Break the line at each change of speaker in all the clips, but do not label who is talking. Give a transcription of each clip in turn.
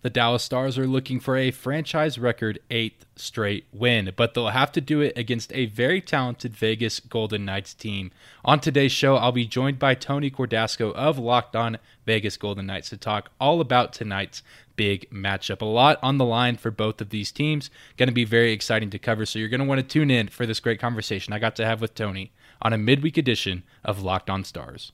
The Dallas Stars are looking for a franchise record eighth straight win, but they'll have to do it against a very talented Vegas Golden Knights team. On today's show, I'll be joined by Tony Cordasco of Locked On Vegas Golden Knights to talk all about tonight's big matchup. A lot on the line for both of these teams. Going to be very exciting to cover, so you're going to want to tune in for this great conversation I got to have with Tony on a midweek edition of Locked On Stars.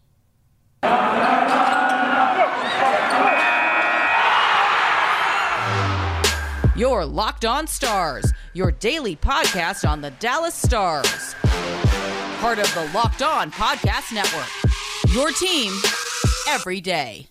Your Locked On Stars, your daily podcast on the Dallas Stars. Part of the Locked On Podcast Network. Your team every day.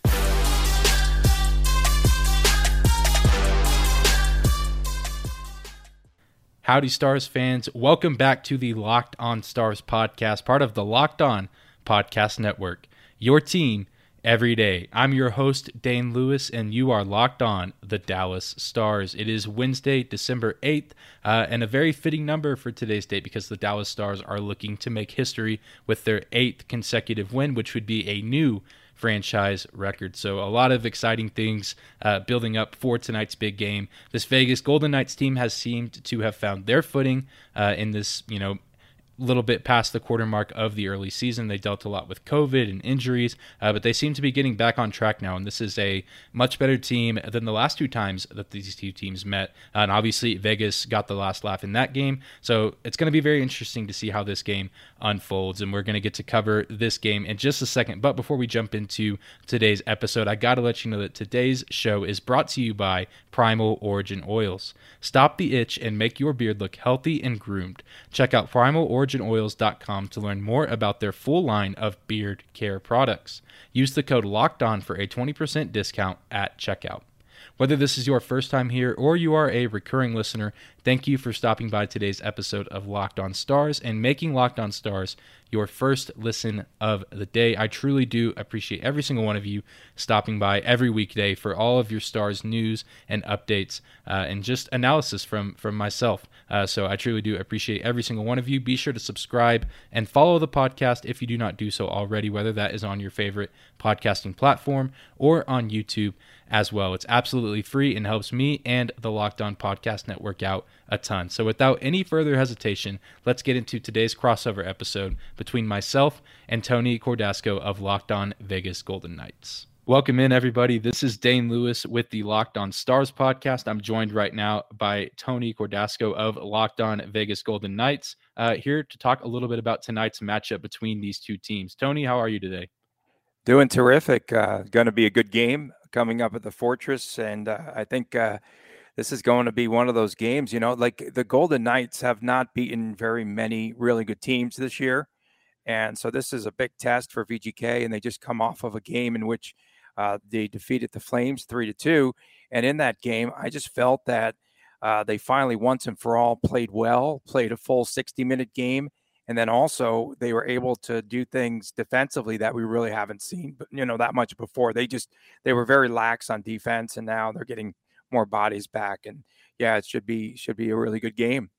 Howdy, Stars fans. Welcome back to the Locked On Stars podcast, part of the Locked On Podcast Network. Your team every day. I'm your host, Dane Lewis, and you are locked on the Dallas Stars. It is Wednesday, December 8th, uh, and a very fitting number for today's date because the Dallas Stars are looking to make history with their eighth consecutive win, which would be a new franchise record. So a lot of exciting things uh, building up for tonight's big game. This Vegas Golden Knights team has seemed to have found their footing uh, in this, you know, little bit past the quarter mark of the early season. They dealt a lot with COVID and injuries, uh, but they seem to be getting back on track now. And this is a much better team than the last two times that these two teams met. Uh, and obviously, Vegas got the last laugh in that game. So it's going to be very interesting to see how this game unfolds. And we're going to get to cover this game in just a second. But before we jump into today's episode, I got to let you know that today's show is brought to you by Primal Origin Oils. Stop the itch and make your beard look healthy and groomed. Check out Primal Origin originoils.com to learn more about their full line of beard care products. Use the code LOCKED ON for a 20% discount at checkout. Whether this is your first time here or you are a recurring listener, thank you for stopping by today's episode of Locked On Stars and making Locked On Stars your first listen of the day. I truly do appreciate every single one of you stopping by every weekday for all of your Stars news and updates uh, and just analysis from from myself. Uh, so I truly do appreciate every single one of you. Be sure to subscribe and follow the podcast if you do not do so already, whether that is on your favorite podcasting platform or on YouTube as well. It's absolutely free and helps me and the Locked On Podcast Network out a ton. So without any further hesitation, let's get into today's crossover episode between myself and Tony Cordasco of Locked On Vegas Golden Knights. Welcome in, everybody. This is Dane Lewis with the Locked On Stars podcast. I'm joined right now by Tony Cordasco of Locked On Vegas Golden Knights, uh, here to talk a little bit about tonight's matchup between these two teams. Tony, how are you today?
Doing terrific. Uh, going to be a good game coming up at the Fortress, and uh, I think uh, this is going to be one of those games. You know, like the Golden Knights have not beaten very many really good teams this year, and so this is a big test for VGK, and they just come off of a game in which uh, they defeated the Flames three to two, and in that game, I just felt that. Uh, they finally, once and for all, played well, played a full 60 minute game, and then also they were able to do things defensively that we really haven't seen, you know that much before. They just they were very lax on defense, and now they're getting more bodies back. And yeah, it should be should be a really good game.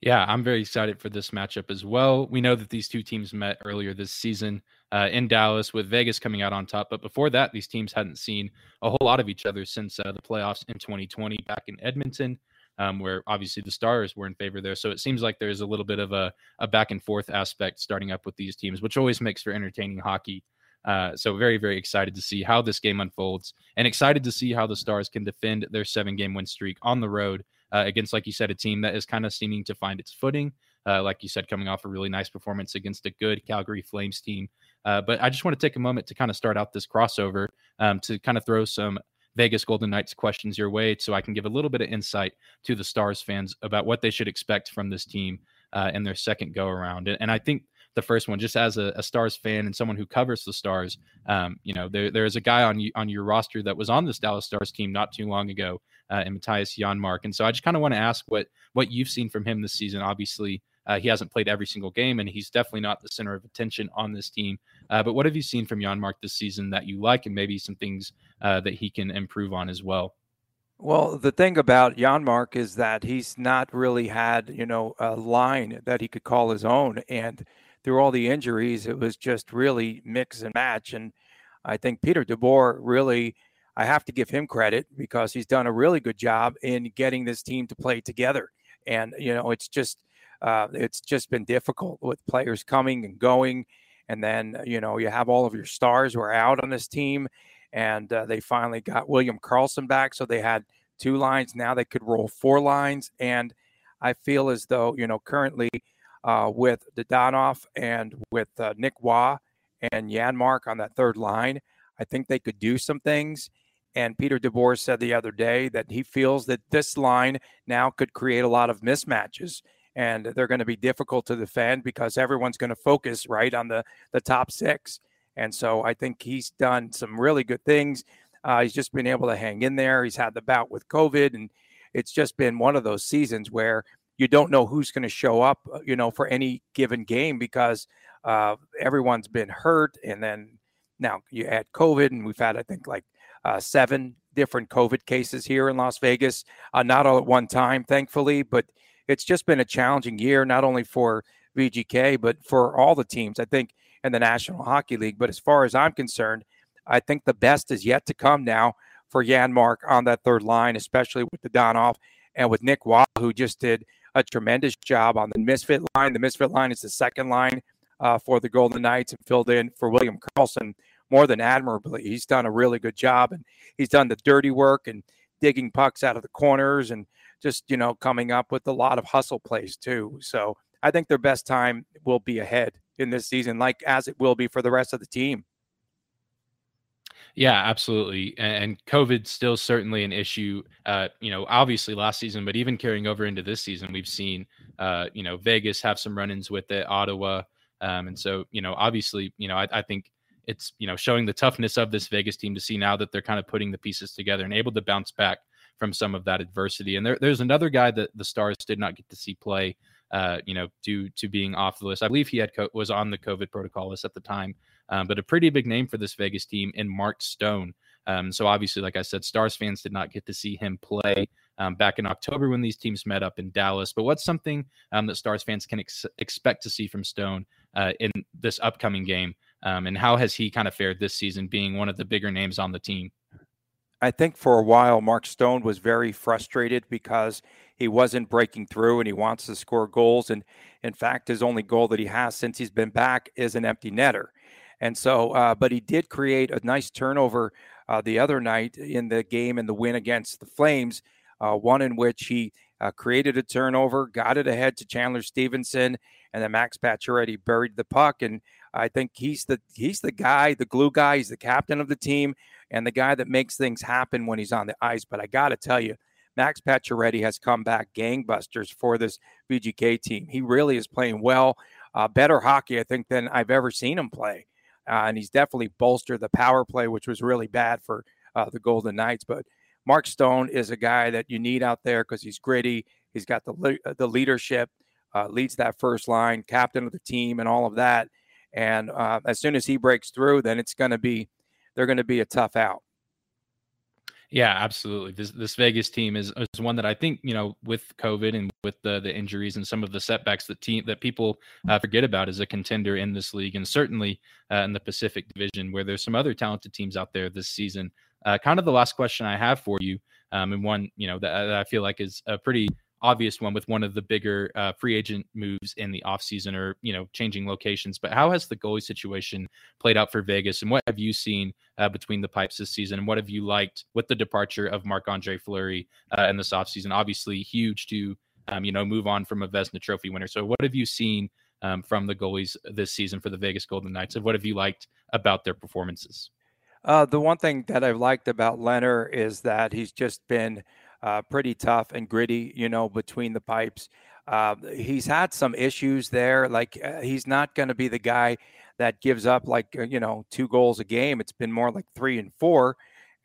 Yeah, I'm very excited for this matchup as well. We know that these two teams met earlier this season uh, in Dallas, with Vegas coming out on top. But before that, these teams hadn't seen a whole lot of each other since uh, the playoffs in 2020 back in Edmonton um, where obviously the Stars were in favor there. So it seems like there's a little bit of a, a back and forth aspect starting up with these teams, which always makes for entertaining hockey. Uh, so very, very excited to see how this game unfolds, and excited to see how the Stars can defend their seven-game win streak on the road uh, against, like you said, a team that is kind of seeming to find its footing. Uh, like you said, coming off a really nice performance against a good Calgary Flames team. Uh, but I just want to take a moment to kind of start out this crossover um, to kind of throw some Vegas Golden Knights questions your way so I can give a little bit of insight to the Stars fans about what they should expect from this team uh, in their second go around. And, and, I think the first one, just as a, a, Stars fan and someone who covers the Stars, um, you know, there, there is a guy on on your roster that was on this Dallas Stars team not too long ago, uh, and Mattias Janmark. And so I just kind of want to ask what what you've seen from him this season. Obviously, uh, he hasn't played every single game, and he's definitely not the center of attention on this team. Uh, but what have you seen from Janmark this season that you like, and maybe some things uh, that he can improve on as well?
Well, the thing about Janmark is that he's not really had, you know, a line that he could call his own. And through all the injuries, it was just really mix and match. And I think Peter DeBoer really, I have to give him credit because he's done a really good job in getting this team to play together. And you know, it's just uh, it's just been difficult with players coming and going, and then you know you have all of your stars who are out on this team, and uh, they finally got William Karlsson back, so they had two lines. Now they could roll four lines, and I feel as though you know currently uh, with Dadonov and with uh, Nick Roy and Janmark on that third line, I think they could do some things. And Peter DeBoer said the other day that he feels that this line now could create a lot of mismatches and they're going to be difficult to defend because everyone's going to focus right on the the top six. And so I think he's done some really good things. Uh, he's just been able to hang in there. He's had the bout with COVID, and it's just been one of those seasons where you don't know who's going to show up, uh, you know, for any given game because uh, everyone's been hurt. And then now you add COVID, and we've had, I think, like uh, seven different COVID cases here in Las Vegas, uh, not all at one time, thankfully, but it's just been a challenging year, not only for VGK, but for all the teams, I think, in the National Hockey League. But as far as I'm concerned, I think the best is yet to come now for Janmark on that third line, especially with Dadonov and with Nick Roy, who just did a tremendous job on the misfit line. The misfit line is the second line uh, for the Golden Knights and filled in for William Karlsson more than admirably. He's done a really good job and he's done the dirty work and digging pucks out of the corners and just, you know, coming up with a lot of hustle plays too. So I think their best time will be ahead in this season, like as it will be for the rest of the team.
Yeah, absolutely. And COVID still certainly an issue. Uh, you know, obviously last season, but even carrying over into this season, we've seen, uh, you know, Vegas have some run-ins with it, Ottawa, um, and so you know, obviously, you know, I, I think it's you know showing the toughness of this Vegas team to see now that they're kind of putting the pieces together and able to bounce back from some of that adversity. And there, there's another guy that the Stars did not get to see play, uh, you know, due to being off the list. I believe he had co- was on the COVID protocol list at the time, um, but a pretty big name for this Vegas team in Mark Stone. Um, so obviously, like I said, Stars fans did not get to see him play um, back in October when these teams met up in Dallas. But what's something um, that Stars fans can ex- expect to see from Stone uh, in this upcoming game? Um, and how has he kind of fared this season, being one of the bigger names on the team?
I think for a while, Mark Stone was very frustrated because he wasn't breaking through and he wants to score goals. And in fact, his only goal that he has since he's been back is an empty netter. And so, uh, but he did create a nice turnover uh, the other night in the game in the win against the Flames, uh, one in which he uh, created a turnover, got it ahead to Chandler Stephenson, and then Max Pacioretty buried the puck. And I think he's the he's the guy, the glue guy. He's the captain of the team and the guy that makes things happen when he's on the ice. But I got to tell you, Max Pacioretty has come back gangbusters for this VGK team. He really is playing well, uh, better hockey, I think, than I've ever seen him play. Uh, and he's definitely bolstered the power play, which was really bad for uh, the Golden Knights. But Mark Stone is a guy that you need out there because he's gritty. He's got the le- the leadership, uh, leads that first line, captain of the team, and all of that. And uh, as soon as he breaks through, then it's going to be they're going to be a tough out.
Yeah, absolutely. This this Vegas team is, is one that I think you know with COVID and with the the injuries and some of the setbacks that team that people uh, forget about is a contender in this league and certainly uh, in the Pacific Division where there's some other talented teams out there this season. Uh, kind of the last question I have for you, um, and one you know that, that I feel like is a pretty obvious one with one of the bigger uh, free agent moves in the offseason or you know changing locations but how has the goalie situation played out for vegas and what have you seen uh, between the pipes this season? And what have you liked with the departure of marc-andre fleury uh, in this offseason? Obviously huge to um, you know move on from a vezina trophy winner. So what have you seen um, from the goalies this season for the vegas golden knights? And what have you liked about their performances?
Uh, the one thing that I've liked about Lehner is that he's just been uh, pretty tough and gritty, you know, between the pipes. Uh, he's had some issues there. Like uh, he's not going to be the guy that gives up like uh, you know two goals a game. It's been more like three and four.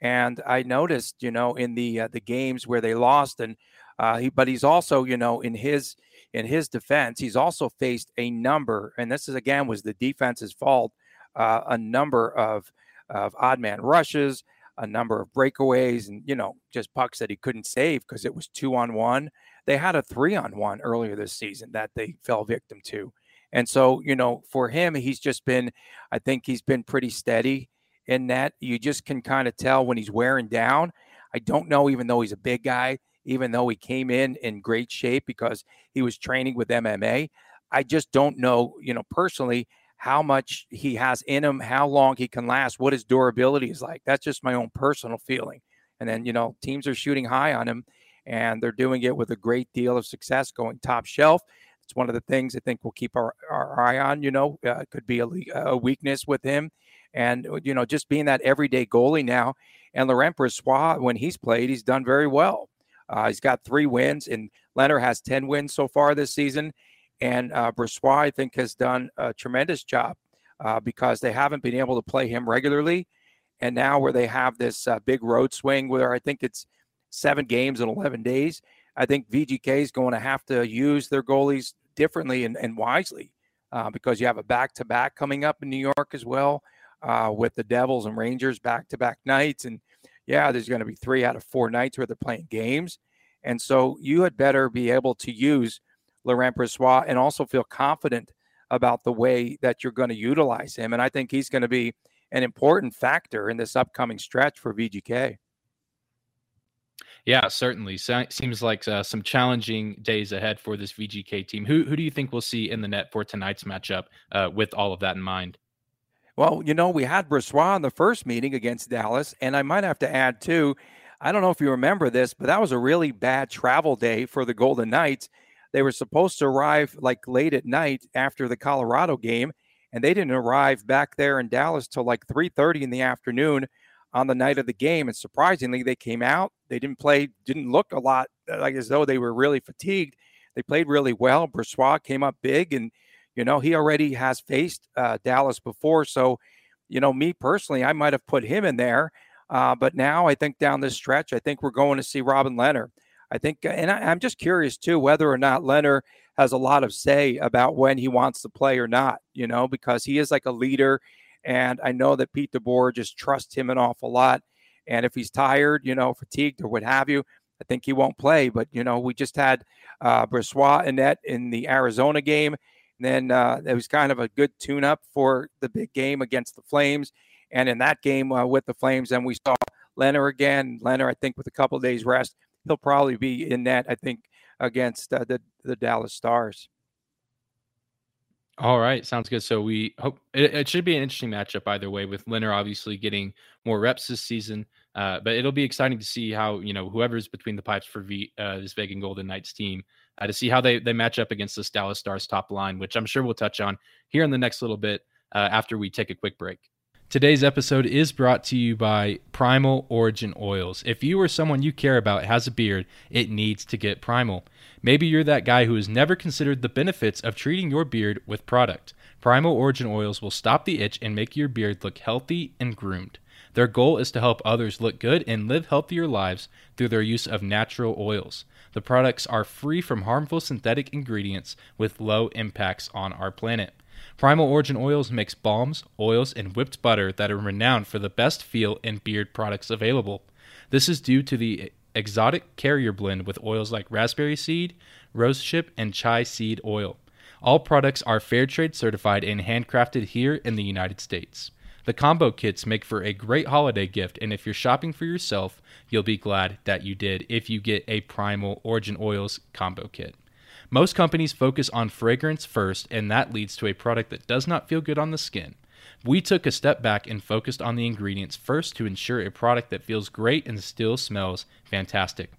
And I noticed, you know, in the uh, the games where they lost, and uh, he, but he's also, you know, in his in his defense, he's also faced a number, and this is again was the defense's fault, a number of of odd man rushes, a number of breakaways and, you know, just pucks that he couldn't save because it was two on one. They had a three on one earlier this season that they fell victim to. And so, you know, for him, he's just been, I think he's been pretty steady in that you just can kind of tell when he's wearing down. I don't know, even though he's a big guy, even though he came in in great shape because he was training with MMA. I just don't know, you know, personally how much he has in him, how long he can last, what his durability is like. That's just my own personal feeling. And then, you know, teams are shooting high on him and they're doing it with a great deal of success going top shelf. It's one of the things I think we'll keep our, our eye on. You know, uh, could be a, a, weakness with him, and uh, you know, just being that everyday goalie now. And Laurent Brossoit, when he's played, he's done very well. Uh, he's got three wins, and Lehner has ten wins so far this season. And uh, Brossoit, I think, has done a tremendous job uh, because they haven't been able to play him regularly. And now, where they have this uh, big road swing, where I think it's seven games in 11 days, I think VGK is going to have to use their goalies differently and, and wisely uh, because you have a back to back coming up in New York as well uh, with the Devils and Rangers back to back nights. And yeah, there's going to be three out of four nights where they're playing games. And so you had better be able to use Laurent Brossoit and also feel confident about the way that you're going to utilize him. And I think he's going to be an important factor in this upcoming stretch for VGK.
Yeah, certainly. So, seems like uh, some challenging days ahead for this VGK team. Who who do you think we'll see in the net for tonight's matchup uh, with all of that in mind?
Well, you know, we had Brossoit in the first meeting against Dallas, and I might have to add too. I don't know if you remember this, but that was a really bad travel day for the Golden Knights. They were supposed to arrive like late at night after the Colorado game, and they didn't arrive back there in Dallas till like 3:30 in the afternoon on the night of the game. And surprisingly, they came out. They didn't play, didn't look a lot uh, like as though they were really fatigued. They played really well. Brossoit came up big, and you know he already has faced uh, Dallas before. So, you know, me personally, I might have put him in there. Uh, but now I think down this stretch, I think we're going to see Robin Lehner. I think, uh, and I, am just curious too whether or not Lehner has a lot of say about when he wants to play or not. You know, because he is like a leader and I know that Pete DeBoer just trusts him an awful lot. And if he's tired, you know, fatigued or what have you, I think he won't play. But, you know, we just had uh, Brossoit and net in the Arizona game. And then uh, it was kind of a good tune up for the big game against the Flames. And in that game uh, with the Flames, then we saw Lehner again. Lehner, I think, with a couple days rest, he'll probably be in that. I think, against uh, the, the Dallas Stars.
All right, sounds good. So we hope it, it, should be an interesting matchup either way, with Lehner obviously getting more reps this season. Uh, but it'll be exciting to see how you know whoever's between the pipes for v, uh, this Vegas Golden Knights team uh, to see how they they match up against this Dallas Stars top line, which I'm sure we'll touch on here in the next little bit uh, after we take a quick break. Today's episode is brought to you by Primal Origin Oils. If you or someone you care about has a beard, it needs to get primal. Maybe you're that guy who has never considered the benefits of treating your beard with product. Primal Origin Oils will stop the itch and make your beard look healthy and groomed. Their goal is to help others look good and live healthier lives through their use of natural oils. The products are free from harmful synthetic ingredients with low impacts on our planet. Primal Origin Oils makes balms, oils, and whipped butter that are renowned for the best feel and beard products available. This is due to the exotic carrier blend with oils like raspberry seed, rosehip, and chai seed oil. All products are fair trade certified and handcrafted here in the United States. The combo kits make for a great holiday gift, and if you're shopping for yourself, you'll be glad that you did if you get a Primal Origin Oils combo kit. Most companies focus on fragrance first, and that leads to a product that does not feel good on the skin. We took a step back and focused on the ingredients first to ensure a product that feels great and still smells fantastic.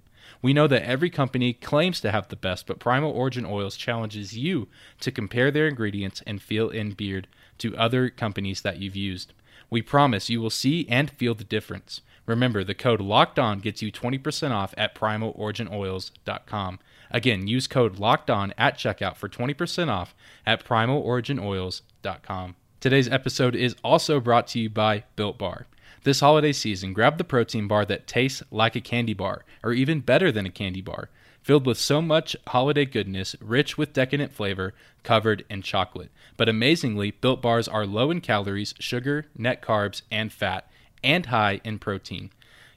We know that every company claims to have the best, but Primal Origin Oils challenges you to compare their ingredients and feel in beard to other companies that you've used. We promise you will see and feel the difference. Remember, the code LOCKED ON gets you 20% off at primaloriginoils.com. Again, use code LOCKED ON at checkout for 20% off at primaloriginoils.com. Today's episode is also brought to you by Built Bar. This holiday season, grab the protein bar that tastes like a candy bar, or even better than a candy bar, filled with so much holiday goodness, rich with decadent flavor, covered in chocolate. But amazingly, Built Bars are low in calories, sugar, net carbs, and fat, and high in protein.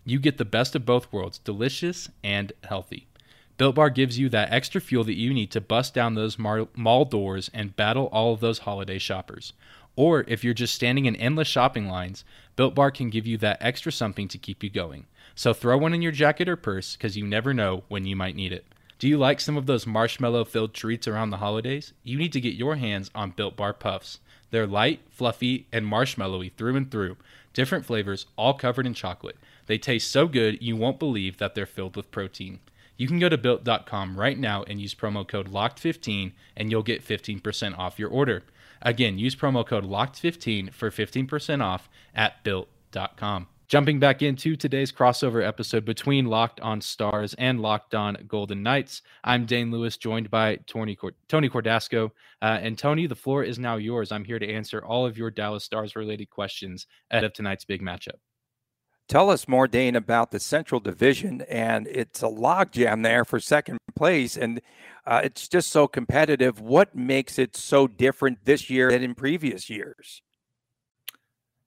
You get the best of both worlds delicious and healthy. Built Bar gives you that extra fuel that you need to bust down those mall doors and battle all of those holiday shoppers. Or if you're just standing in endless shopping lines, Built Bar can give you that extra something to keep you going. So throw one in your jacket or purse because you never know when you might need it. Do you like some of those marshmallow filled treats around the holidays? You need to get your hands on Built Bar Puffs. They're light, fluffy, and marshmallowy through and through. Different flavors, all covered in chocolate. They taste so good you won't believe that they're filled with protein. You can go to built.com right now and use promo code LOCKED15 and you'll get 15% off your order. Again, use promo code LOCKED15 for 15% off at built.com. Jumping back into today's crossover episode between Locked On Stars and Locked On Golden Knights, I'm Dane Lewis, joined by Tony, Tony Cordasco. Uh, and Tony, the floor is now yours. I'm here to answer all of your Dallas Stars related questions ahead of tonight's big matchup.
Tell us more, Dane, about the Central Division, and it's a logjam there for second place, and uh, it's just so competitive. What makes it so different this year than in previous years?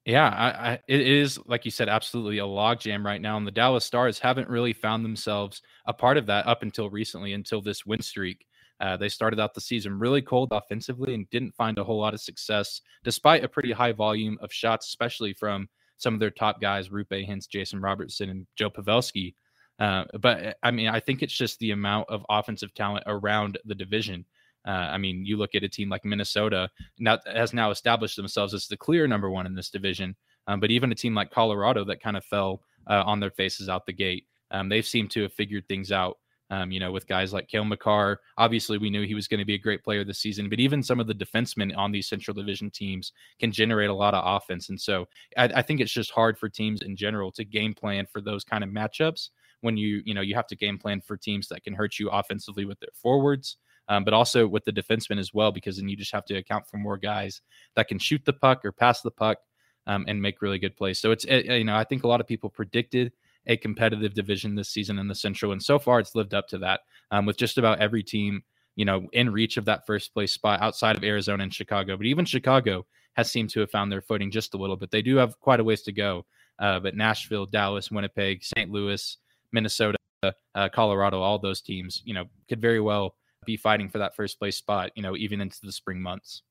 Yeah, I, I, it is like you said, absolutely a logjam right now, and the Dallas Stars haven't really found themselves a part of that up until recently, until this win streak. Uh, they started out the season really cold offensively and didn't find a whole lot of success, despite a pretty high volume of shots, especially from some of their top guys, Roope Hintz, Jason Robertson, and Joe Pavelski. Uh, but I mean, I think it's just the amount of offensive talent around the division. Uh, I mean, you look at a team like Minnesota, now has now established themselves as the clear number one in this division. Um, but even a team like Colorado that kind of fell uh, on their faces out the gate, um, they've seemed to have figured things out. Um, you know, with guys like Cale Makar, obviously we knew he was going to be a great player this season, but even some of the defensemen on these Central Division teams can generate a lot of offense. And so I, I think it's just hard for teams in general to game plan for those kind of matchups when you, you know, you have to game plan for teams that can hurt you offensively with their forwards um, but also with the defensemen as well, because then you just have to account for more guys that can shoot the puck or pass the puck um, and make really good plays. So it's, it, eh, you know, I think a lot of people predicted a competitive division this season in the Central, and so far it's lived up to that um, with just about every team, you know, in reach of that first place spot outside of Arizona and Chicago. But even Chicago has seemed to have found their footing just a little bit. They do have quite a ways to go, uh, but Nashville, Dallas, Winnipeg, St. Louis, Minnesota, uh, Colorado, all those teams, you know, could very well be fighting for that first place spot, you know, even into the spring months.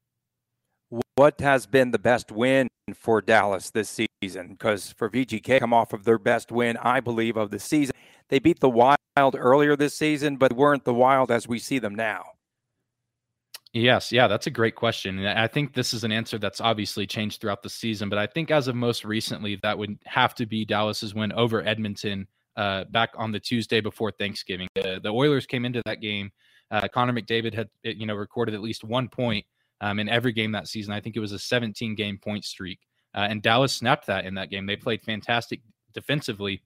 What has been the best win for Dallas this season? Because for VGK, come off of their best win, I believe, of the season. They beat the Wild earlier this season, but weren't the Wild as we see them now.
Yes, yeah, that's a great question. And I think this is an answer that's obviously changed throughout the season, but I think as of most recently, that would have to be Dallas's win over Edmonton uh, back on the Tuesday before Thanksgiving. The, the Oilers came into that game uh, Connor McDavid had you know recorded at least one point um, in every game that season. I think it was a 17 game point streak, uh, and Dallas snapped that in that game. They played fantastic defensively.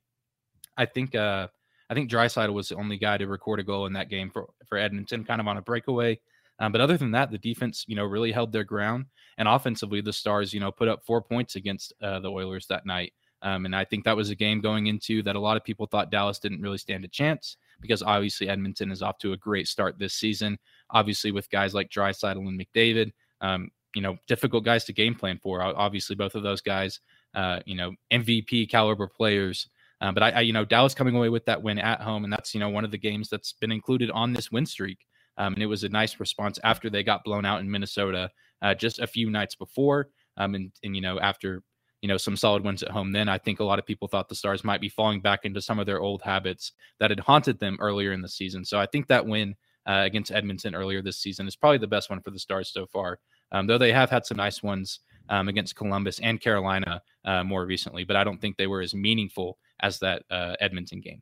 I think uh, I think Draisaitl was the only guy to record a goal in that game for for Edmonton, kind of on a breakaway. Um, but other than that, the defense, you know, really held their ground, and offensively, the Stars, you know, put up four points against uh, the Oilers that night. Um, and I think that was a game going into that a lot of people thought Dallas didn't really stand a chance because obviously Edmonton is off to a great start this season. Obviously, with guys like Draisaitl and McDavid, um, you know, difficult guys to game plan for. Obviously, both of those guys, uh, you know, MVP caliber players. Uh, but I, I, you know, Dallas coming away with that win at home, and that's you know one of the games that's been included on this win streak. Um, and it was a nice response after they got blown out in Minnesota uh, just a few nights before. Um, and, and you know after you know some solid wins at home then i think a lot of people thought the stars might be falling back into some of their old habits that had haunted them earlier in the season. So i think that win uh, against edmonton earlier this season is probably the best one for the stars so far um, though they have had some nice ones um, against columbus and carolina uh, more recently but i don't think they were as meaningful as that uh, edmonton game.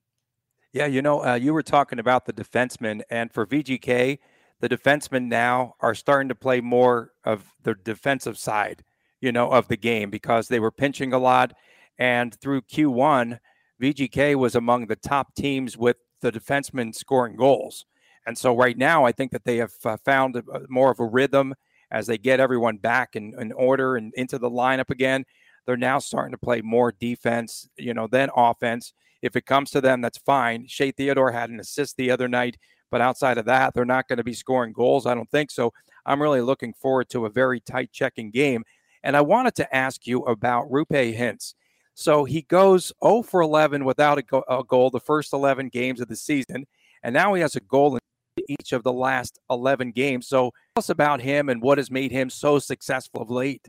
Yeah you know uh, you were talking about the defensemen and for vgk the defensemen now are starting to play more of the defensive side you know, of the game because they were pinching a lot. And through Q1, VGK was among the top teams with the defensemen scoring goals. And so right now, I think that they have uh, found more of a rhythm as they get everyone back in, in order and into the lineup again. They're now starting to play more defense, you know, than offense. If it comes to them, that's fine. Shea Theodore had an assist the other night, but outside of that, they're not going to be scoring goals. I don't think so. I'm really looking forward to a very tight checking game. And I wanted to ask you about Roope Hintz. So he goes 0 for 11 without a, go- a goal the first 11 games of the season. And now he has a goal in each of the last 11 games. So tell us about him and what has made him so successful of late.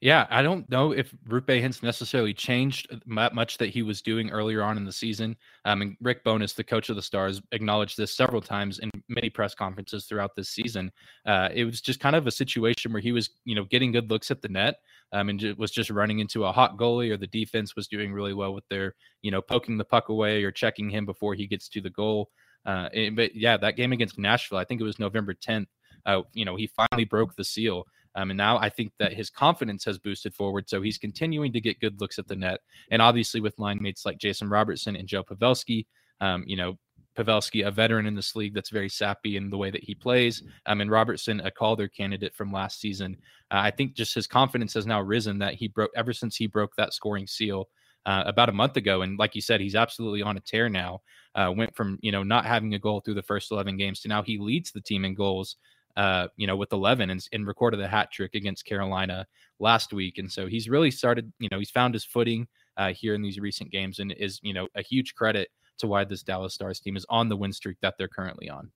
Yeah, I don't know if Roope Hintz necessarily changed much that he was doing earlier on in the season. Um, and Rick Bowness, the coach of the Stars, acknowledged this several times in many press conferences throughout this season. Uh, it was just kind of a situation where he was, you know, getting good looks at the net, um, and was just running into a hot goalie, or the defense was doing really well with their, you know, poking the puck away or checking him before he gets to the goal. Uh, but yeah, that game against Nashville, I think it was November 10th. Uh, you know, he finally broke the seal. Um, and now I think that his confidence has boosted forward. So he's continuing to get good looks at the net. And obviously, with line mates like Jason Robertson and Joe Pavelski, um, you know, Pavelski, a veteran in this league that's very sappy in the way that he plays, um, and Robertson, a Calder candidate from last season. Uh, I think just his confidence has now risen that he broke ever since he broke that scoring seal uh, about a month ago. And like you said, he's absolutely on a tear now. Uh, went from you know not having a goal through the first 11 games to now he leads the team in goals uh, you know, with 11 and, and recorded a hat trick against Carolina last week. And so he's really started, you know, he's found his footing uh, here in these recent games and is, you know, a huge credit to why this Dallas Stars team is on the win streak that they're currently on.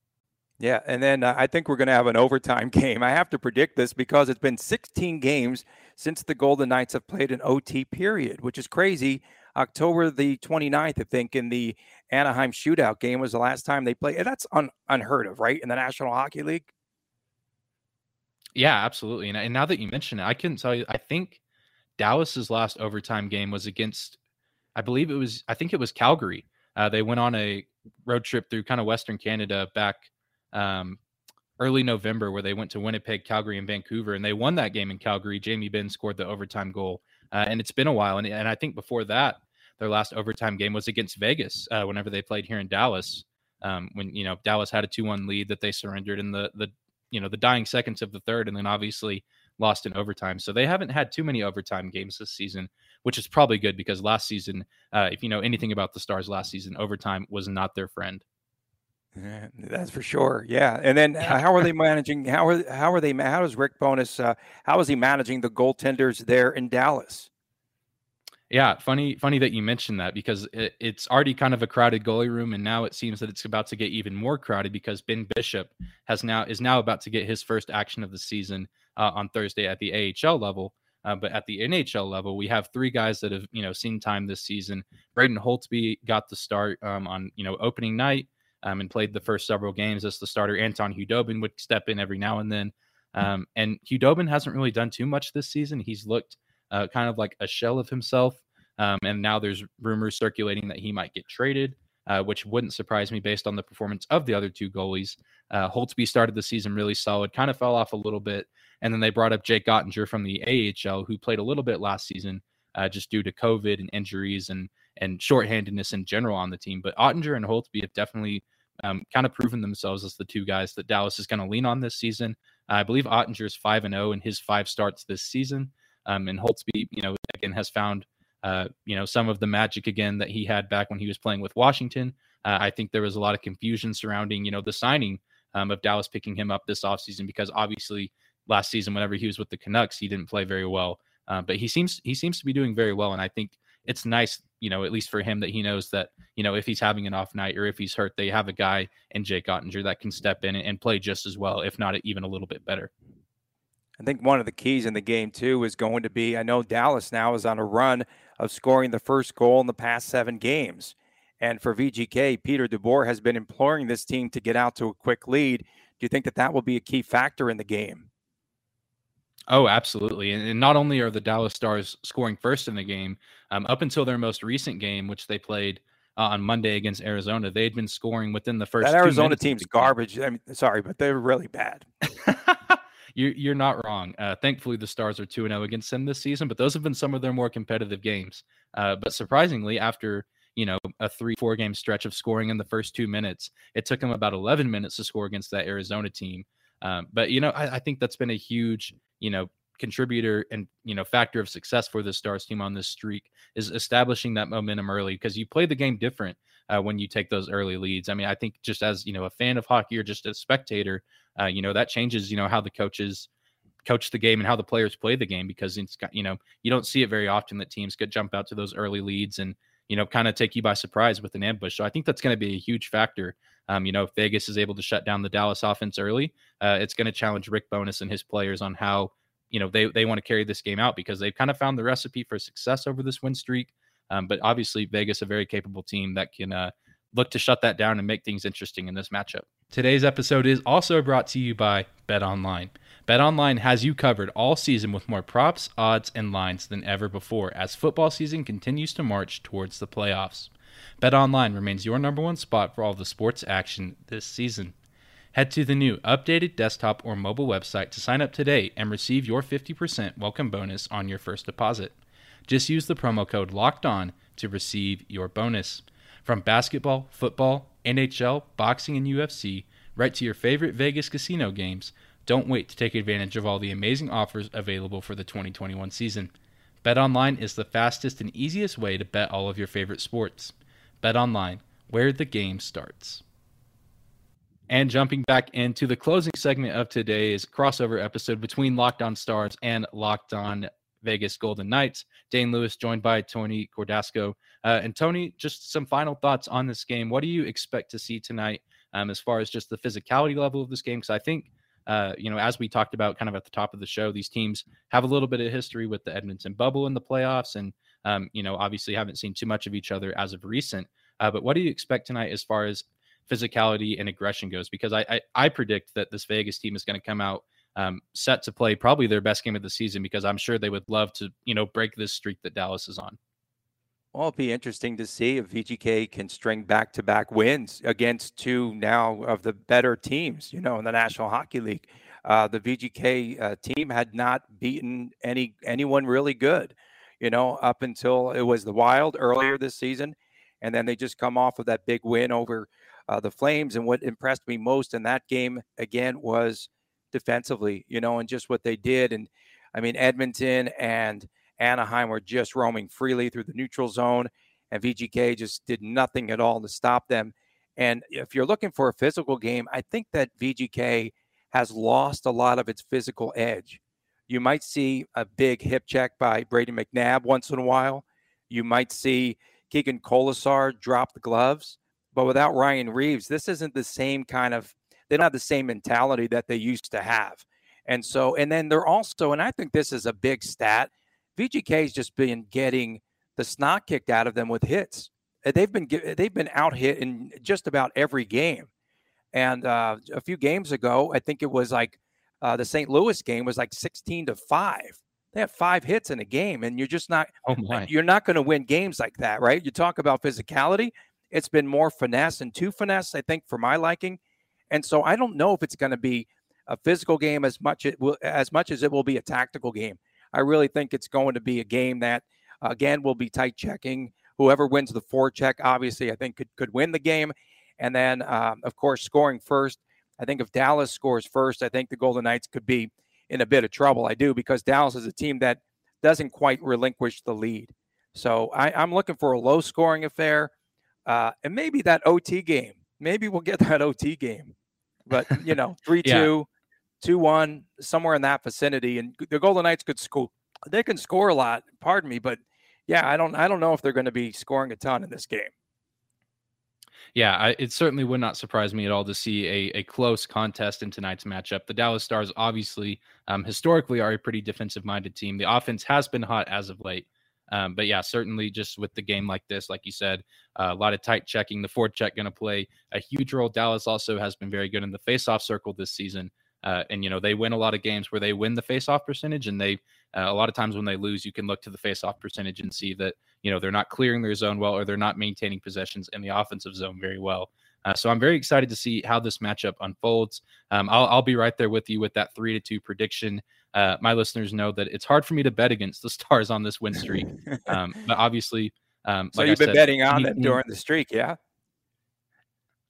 Yeah, and then uh, I think we're going to have an overtime game. I have to predict this because it's been 16 games since the Golden Knights have played an OT period, which is crazy. October the 29th, I think, in the Anaheim shootout game was the last time they played. And That's un- unheard of, right? In the National Hockey League.
Yeah, absolutely. And, and now that you mention it, I couldn't tell you. I think Dallas's last overtime game was against, I believe it was, I think it was Calgary. Uh, they went on a road trip through kind of Western Canada back um, early November, where they went to Winnipeg, Calgary, and Vancouver, and they won that game in Calgary. Jamie Benn scored the overtime goal, uh, and it's been a while. And, and I think before that, their last overtime game was against Vegas, uh, whenever they played here in Dallas. Um, when you know Dallas had a two-one lead that they surrendered in the the you know the dying seconds of the third, and then obviously lost in overtime. So they haven't had too many overtime games this season, which is probably good because last season, uh, if you know anything about the Stars last season, overtime was not their friend.
Yeah, that's for sure. Yeah, and then uh, how are they managing? How are how are they? How does Rick Bowness? Uh, how is he managing the goaltenders there in Dallas?
Yeah, funny, funny that you mentioned that because it, it's already kind of a crowded goalie room, and now it seems that it's about to get even more crowded because Ben Bishop has now is now about to get his first action of the season uh, on Thursday at the AHL level. Uh, but at the NHL level, we have three guys that have you know seen time this season. Braden Holtby got the start um, on you know opening night um, and played the first several games as the starter. Anton Khudobin would step in every now and then, um, and Khudobin hasn't really done too much this season. He's looked uh, kind of like a shell of himself. Um, and now there's rumors circulating that he might get traded, uh, which wouldn't surprise me based on the performance of the other two goalies. Uh, Holtby started the season really solid, kind of fell off a little bit. And then they brought up Jake Oettinger from the AHL, who played a little bit last season uh, just due to COVID and injuries and and shorthandedness in general on the team. But Oettinger and Holtby have definitely um, kind of proven themselves as the two guys that Dallas is going to lean on this season. I believe Oettinger is 5 and 0 in his five starts this season. Um, and Holtby, you know, again, has found, uh, you know, some of the magic again that he had back when he was playing with Washington. Uh, I think there was a lot of confusion surrounding, you know, the signing um, of Dallas picking him up this offseason because obviously last season, whenever he was with the Canucks, he didn't play very well. Uh, but he seems he seems to be doing very well, and I think it's nice, you know, at least for him that he knows that, you know, if he's having an off night or if he's hurt, they have a guy in Jake Oettinger that can step in and play just as well, if not even a little bit better.
I think one of the keys in the game too is going to be I know Dallas now is on a run of scoring the first goal in the past seven games. And for VGK, Peter DeBoer has been imploring this team to get out to a quick lead. Do you think that that will be a key factor in the game?
Oh, absolutely. And, not only are the Dallas Stars scoring first in the game, um, up until their most recent game, which they played uh, on Monday against Arizona, they had been scoring within the first.
That Arizona team's garbage. I mean, sorry, but they're really bad.
you're, you're not wrong. Uh, thankfully, the Stars are 2 0 against them this season, but those have been some of their more competitive games. Uh, but surprisingly, after you know a three four game stretch of scoring in the first two minutes, it took them about 11 minutes to score against that Arizona team. Um, but you know, I, I think that's been a huge you know contributor and you know factor of success for the Stars team on this streak is establishing that momentum early because you play the game different uh, when you take those early leads. I mean, I think just as you know a fan of hockey or just a spectator, uh, you know that changes you know how the coaches coach the game and how the players play the game because it's got you know you don't see it very often that teams could jump out to those early leads and you know kind of take you by surprise with an ambush. So I think that's going to be a huge factor. Um, you know, if Vegas is able to shut down the Dallas offense early, uh, it's going to challenge Rick Bowness and his players on how you know they they want to carry this game out because they've kind of found the recipe for success over this win streak. Um, but obviously, Vegas a very capable team that can uh, look to shut that down and make things interesting in this matchup. Today's episode is also brought to you by Bet Online. Bet Online has you covered all season with more props, odds, and lines than ever before as football season continues to march towards the playoffs. Bet Online remains your number one spot for all the sports action this season. Head to the new updated desktop or mobile website to sign up today and receive your 50% welcome bonus on your first deposit. Just use the promo code LOCKED ON to receive your bonus. From basketball, football, NHL, boxing, and UFC, right to your favorite Vegas casino games, don't wait to take advantage of all the amazing offers available for the 2021 season. BetOnline is the fastest and easiest way to bet all of your favorite sports. BetOnline, where the game starts. And jumping back into the closing segment of today's crossover episode between Locked On Stars and Locked On Vegas Golden Knights. Dane Lewis joined by Tony Cordasco. Uh, and Tony, just some final thoughts on this game. What do you expect to see tonight um, as far as just the physicality level of this game? Because I think, uh, you know, as we talked about kind of at the top of the show, these teams have a little bit of history with the Edmonton bubble in the playoffs. And, um, you know, obviously haven't seen too much of each other as of recent. Uh, but what do you expect tonight as far as physicality and aggression goes? Because I, I, I predict that this Vegas team is going to come out um, set to play probably their best game of the season because I'm sure they would love to, you know, break this streak that Dallas is on.
Well, it'll be interesting to see if VGK can string back to back wins against two now of the better teams, you know, in the National Hockey League. Uh, the VGK uh, team had not beaten any anyone really good, you know, up until it was the Wild earlier this season, and then they just come off of that big win over uh, the Flames. And what impressed me most in that game again was defensively, you know, and just what they did. And I mean, Edmonton and Anaheim were just roaming freely through the neutral zone, and VGK just did nothing at all to stop them. And if you're looking for a physical game, I think that VGK has lost a lot of its physical edge. You might see a big hip check by Brady McNabb once in a while. You might see Keegan Kolesar drop the gloves. But without Ryan Reaves, this isn't the same kind of they don't have the same mentality that they used to have. And so, and then they're also, and I think this is a big stat. VGK has just been getting the snot kicked out of them with hits. Uh, they've been they've been out hit in just about every game. And uh, a few games ago, I think it was like uh, the St. Louis game was like sixteen to five. They had five hits in a game, and you're just not oh you're not going to win games like that, right? You talk about physicality. It's been more finesse and two finesse, I think, for my liking. And so I don't know if it's going to be a physical game as much it will, as much as it will be a tactical game. I really think it's going to be a game that again will be tight checking. Whoever wins the forecheck, obviously, I think could could win the game. And then, um, of course, scoring first. I think if Dallas scores first, I think the Golden Knights could be in a bit of trouble. I do because Dallas is a team that doesn't quite relinquish the lead. So I, am looking for a low scoring affair, uh, and maybe that OT game. Maybe we'll get that OT game but you know, three yeah. two, two one, somewhere in that vicinity. And the Golden Knights could score. They can score a lot. Pardon me, but yeah, I don't. I don't know if they're going to be scoring a ton in this game.
Yeah, I, it certainly would not surprise me at all to see a, a close contest in tonight's matchup. The Dallas Stars, obviously, um, historically, are a pretty defensive minded team. The offense has been hot as of late. Um, but yeah, certainly just with the game like this, like you said, uh, a lot of tight checking. The forecheck going to play a huge role. Dallas also has been very good in the faceoff circle this season. Uh, and you know they win a lot of games where they win the faceoff percentage, and they uh, a lot of times when they lose, you can look to the faceoff percentage and see that you know they're not clearing their zone well or they're not maintaining possessions in the offensive zone very well. Uh, so I'm very excited to see how this matchup unfolds. Um, I'll, I'll, be right there with you with that three to two prediction uh, my listeners know that it's hard for me to bet against the Stars on this win streak. Um, but obviously, um,
so like you've been said, betting on them during the streak, yeah?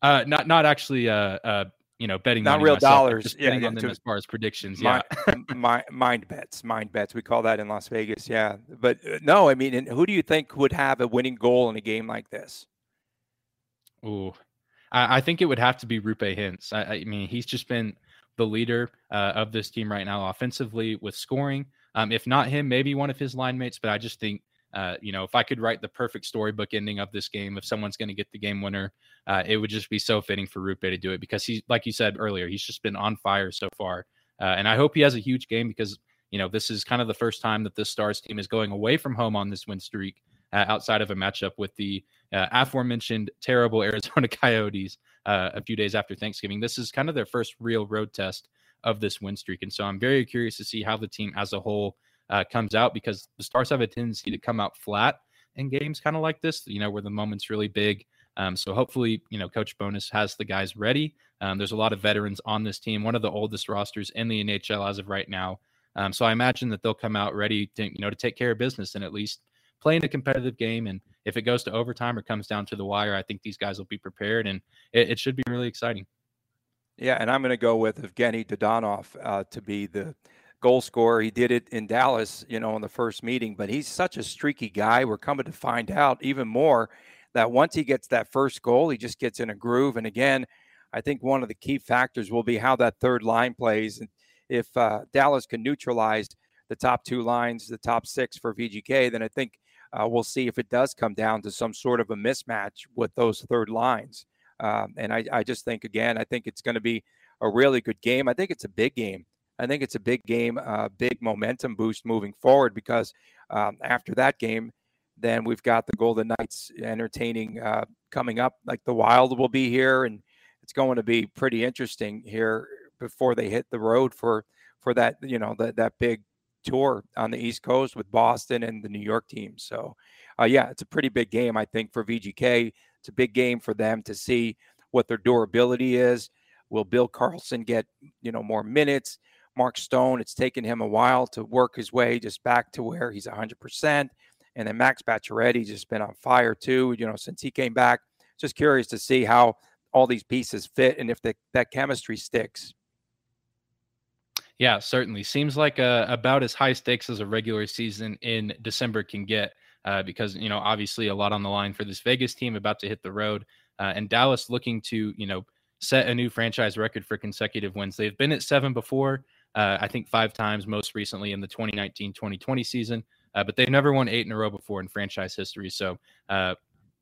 Uh, not not actually. Uh, uh, you know, betting
not real
myself,
dollars.
Just betting yeah, on them to, as far as predictions. Mind,
yeah, mind bets, mind bets. We call that in Las Vegas. Yeah, but uh, no, I mean, who do you think would have a winning goal in a game like this?
Ooh, I, I think it would have to be Roope Hintz. I, I mean, he's just been the leader uh, of this team right now offensively with scoring. Um, if not him, maybe one of his line mates. But I just think, uh, you know, if I could write the perfect storybook ending of this game, if someone's going to get the game winner, uh, it would just be so fitting for Roope to do it because he's, like you said earlier, he's just been on fire so far. Uh, and I hope he has a huge game because, you know, this is kind of the first time that this Stars team is going away from home on this win streak uh, outside of a matchup with the uh, aforementioned terrible Arizona Coyotes uh, a few days after Thanksgiving. This is kind of their first real road test of this win streak. And so I'm very curious to see how the team as a whole uh, comes out because the Stars have a tendency to come out flat in games kind of like this, you know, where the moment's really big. Um, so hopefully, you know, Coach Bowness has the guys ready. Um, there's a lot of veterans on this team, one of the oldest rosters in the NHL as of right now. Um, so I imagine that they'll come out ready to, you know, to take care of business and at least playing a competitive game. And if it goes to overtime or comes down to the wire, I think these guys will be prepared, and it, it should be really exciting.
Yeah, and I'm going to go with Evgeny Dadonov uh, to be the goal scorer. He did it in Dallas, you know, in the first meeting, but he's such a streaky guy. We're coming to find out even more that once he gets that first goal, he just gets in a groove. And again, I think one of the key factors will be how that third line plays. And if uh, Dallas can neutralize the top two lines, the top six for VGK, then I think uh, we'll see if it does come down to some sort of a mismatch with those third lines. Um, and I, I just think, again, I think it's going to be a really good game. I think it's a big game. I think it's a big game, uh, big momentum boost moving forward because um, after that game, then we've got the Golden Knights entertaining uh, coming up. Like the Wild will be here, and it's going to be pretty interesting here before they hit the road for for that you know that that big tour on the East Coast with Boston and the New York teams. So, uh, yeah, it's a pretty big game, I think, for VGK. It's a big game for them to see what their durability is. Will Bill Karlsson get, you know, more minutes? Mark Stone, it's taken him a while to work his way just back to where he's 100%. And then Max Pacioretty just been on fire too, you know, since he came back. Just curious to see how all these pieces fit and if the, that chemistry sticks.
Yeah, certainly. Seems like a, uh, about as high stakes as a regular season in December can get uh, because, you know, obviously a lot on the line for this Vegas team about to hit the road. Uh, and Dallas looking to, you know, set a new franchise record for consecutive wins. They've been at seven before, uh, I think five times, most recently in the 2019 2020 season, uh, but they've never won eight in a row before in franchise history. So, uh,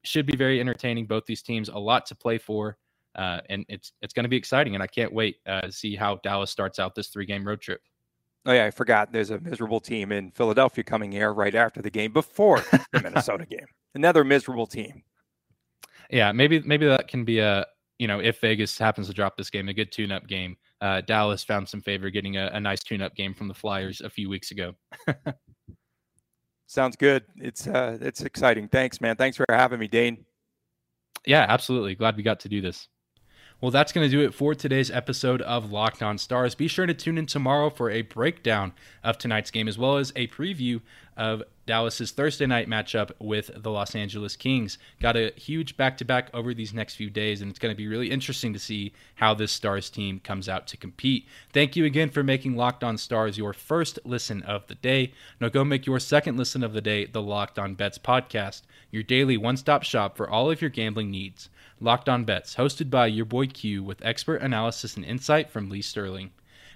should be very entertaining. Both these teams, a lot to play for uh, and it's it's going to be exciting, and I can't wait uh, to see how Dallas starts out this three game road trip.
Oh yeah, I forgot. There's a miserable team in Philadelphia coming here right after the game before the Minnesota game. Another miserable team.
Yeah, maybe maybe that can be a you know if Vegas happens to drop this game, a good tune up game. Uh, Dallas found some favor getting a, a nice tune up game from the Flyers a few weeks ago.
Sounds good. It's uh, it's exciting. Thanks, man. Thanks for having me, Dane.
Yeah, absolutely. Glad we got to do this. Well, that's going to do it for today's episode of Locked On Stars. Be sure to tune in tomorrow for a breakdown of tonight's game as well as a preview of Dallas's Thursday night matchup with the Los Angeles Kings. Got a huge back to back over these next few days, and it's going to be really interesting to see how this Stars team comes out to compete. Thank you again for making Locked On Stars your first listen of the day. Now go make your second listen of the day the Locked On Bets podcast, your daily one stop shop for all of your gambling needs. Locked On Bets, hosted by your boy Q with expert analysis and insight from Lee Sterling.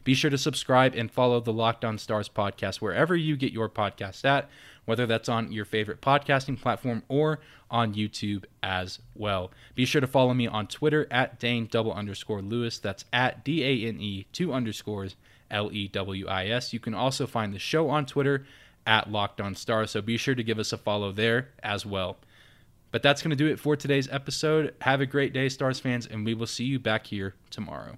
Be sure to subscribe and follow the Locked On Stars podcast wherever you get your podcast at, whether that's on your favorite podcasting platform or on YouTube as well. Be sure to follow me on Twitter at Dane double underscore Lewis. That's at D A N E two underscores L E W I S. You can also find the show on Twitter at Locked On Stars, so be sure to give us a follow there as well. But that's going to do it for today's episode. Have a great day, Stars fans, and we will see you back here tomorrow.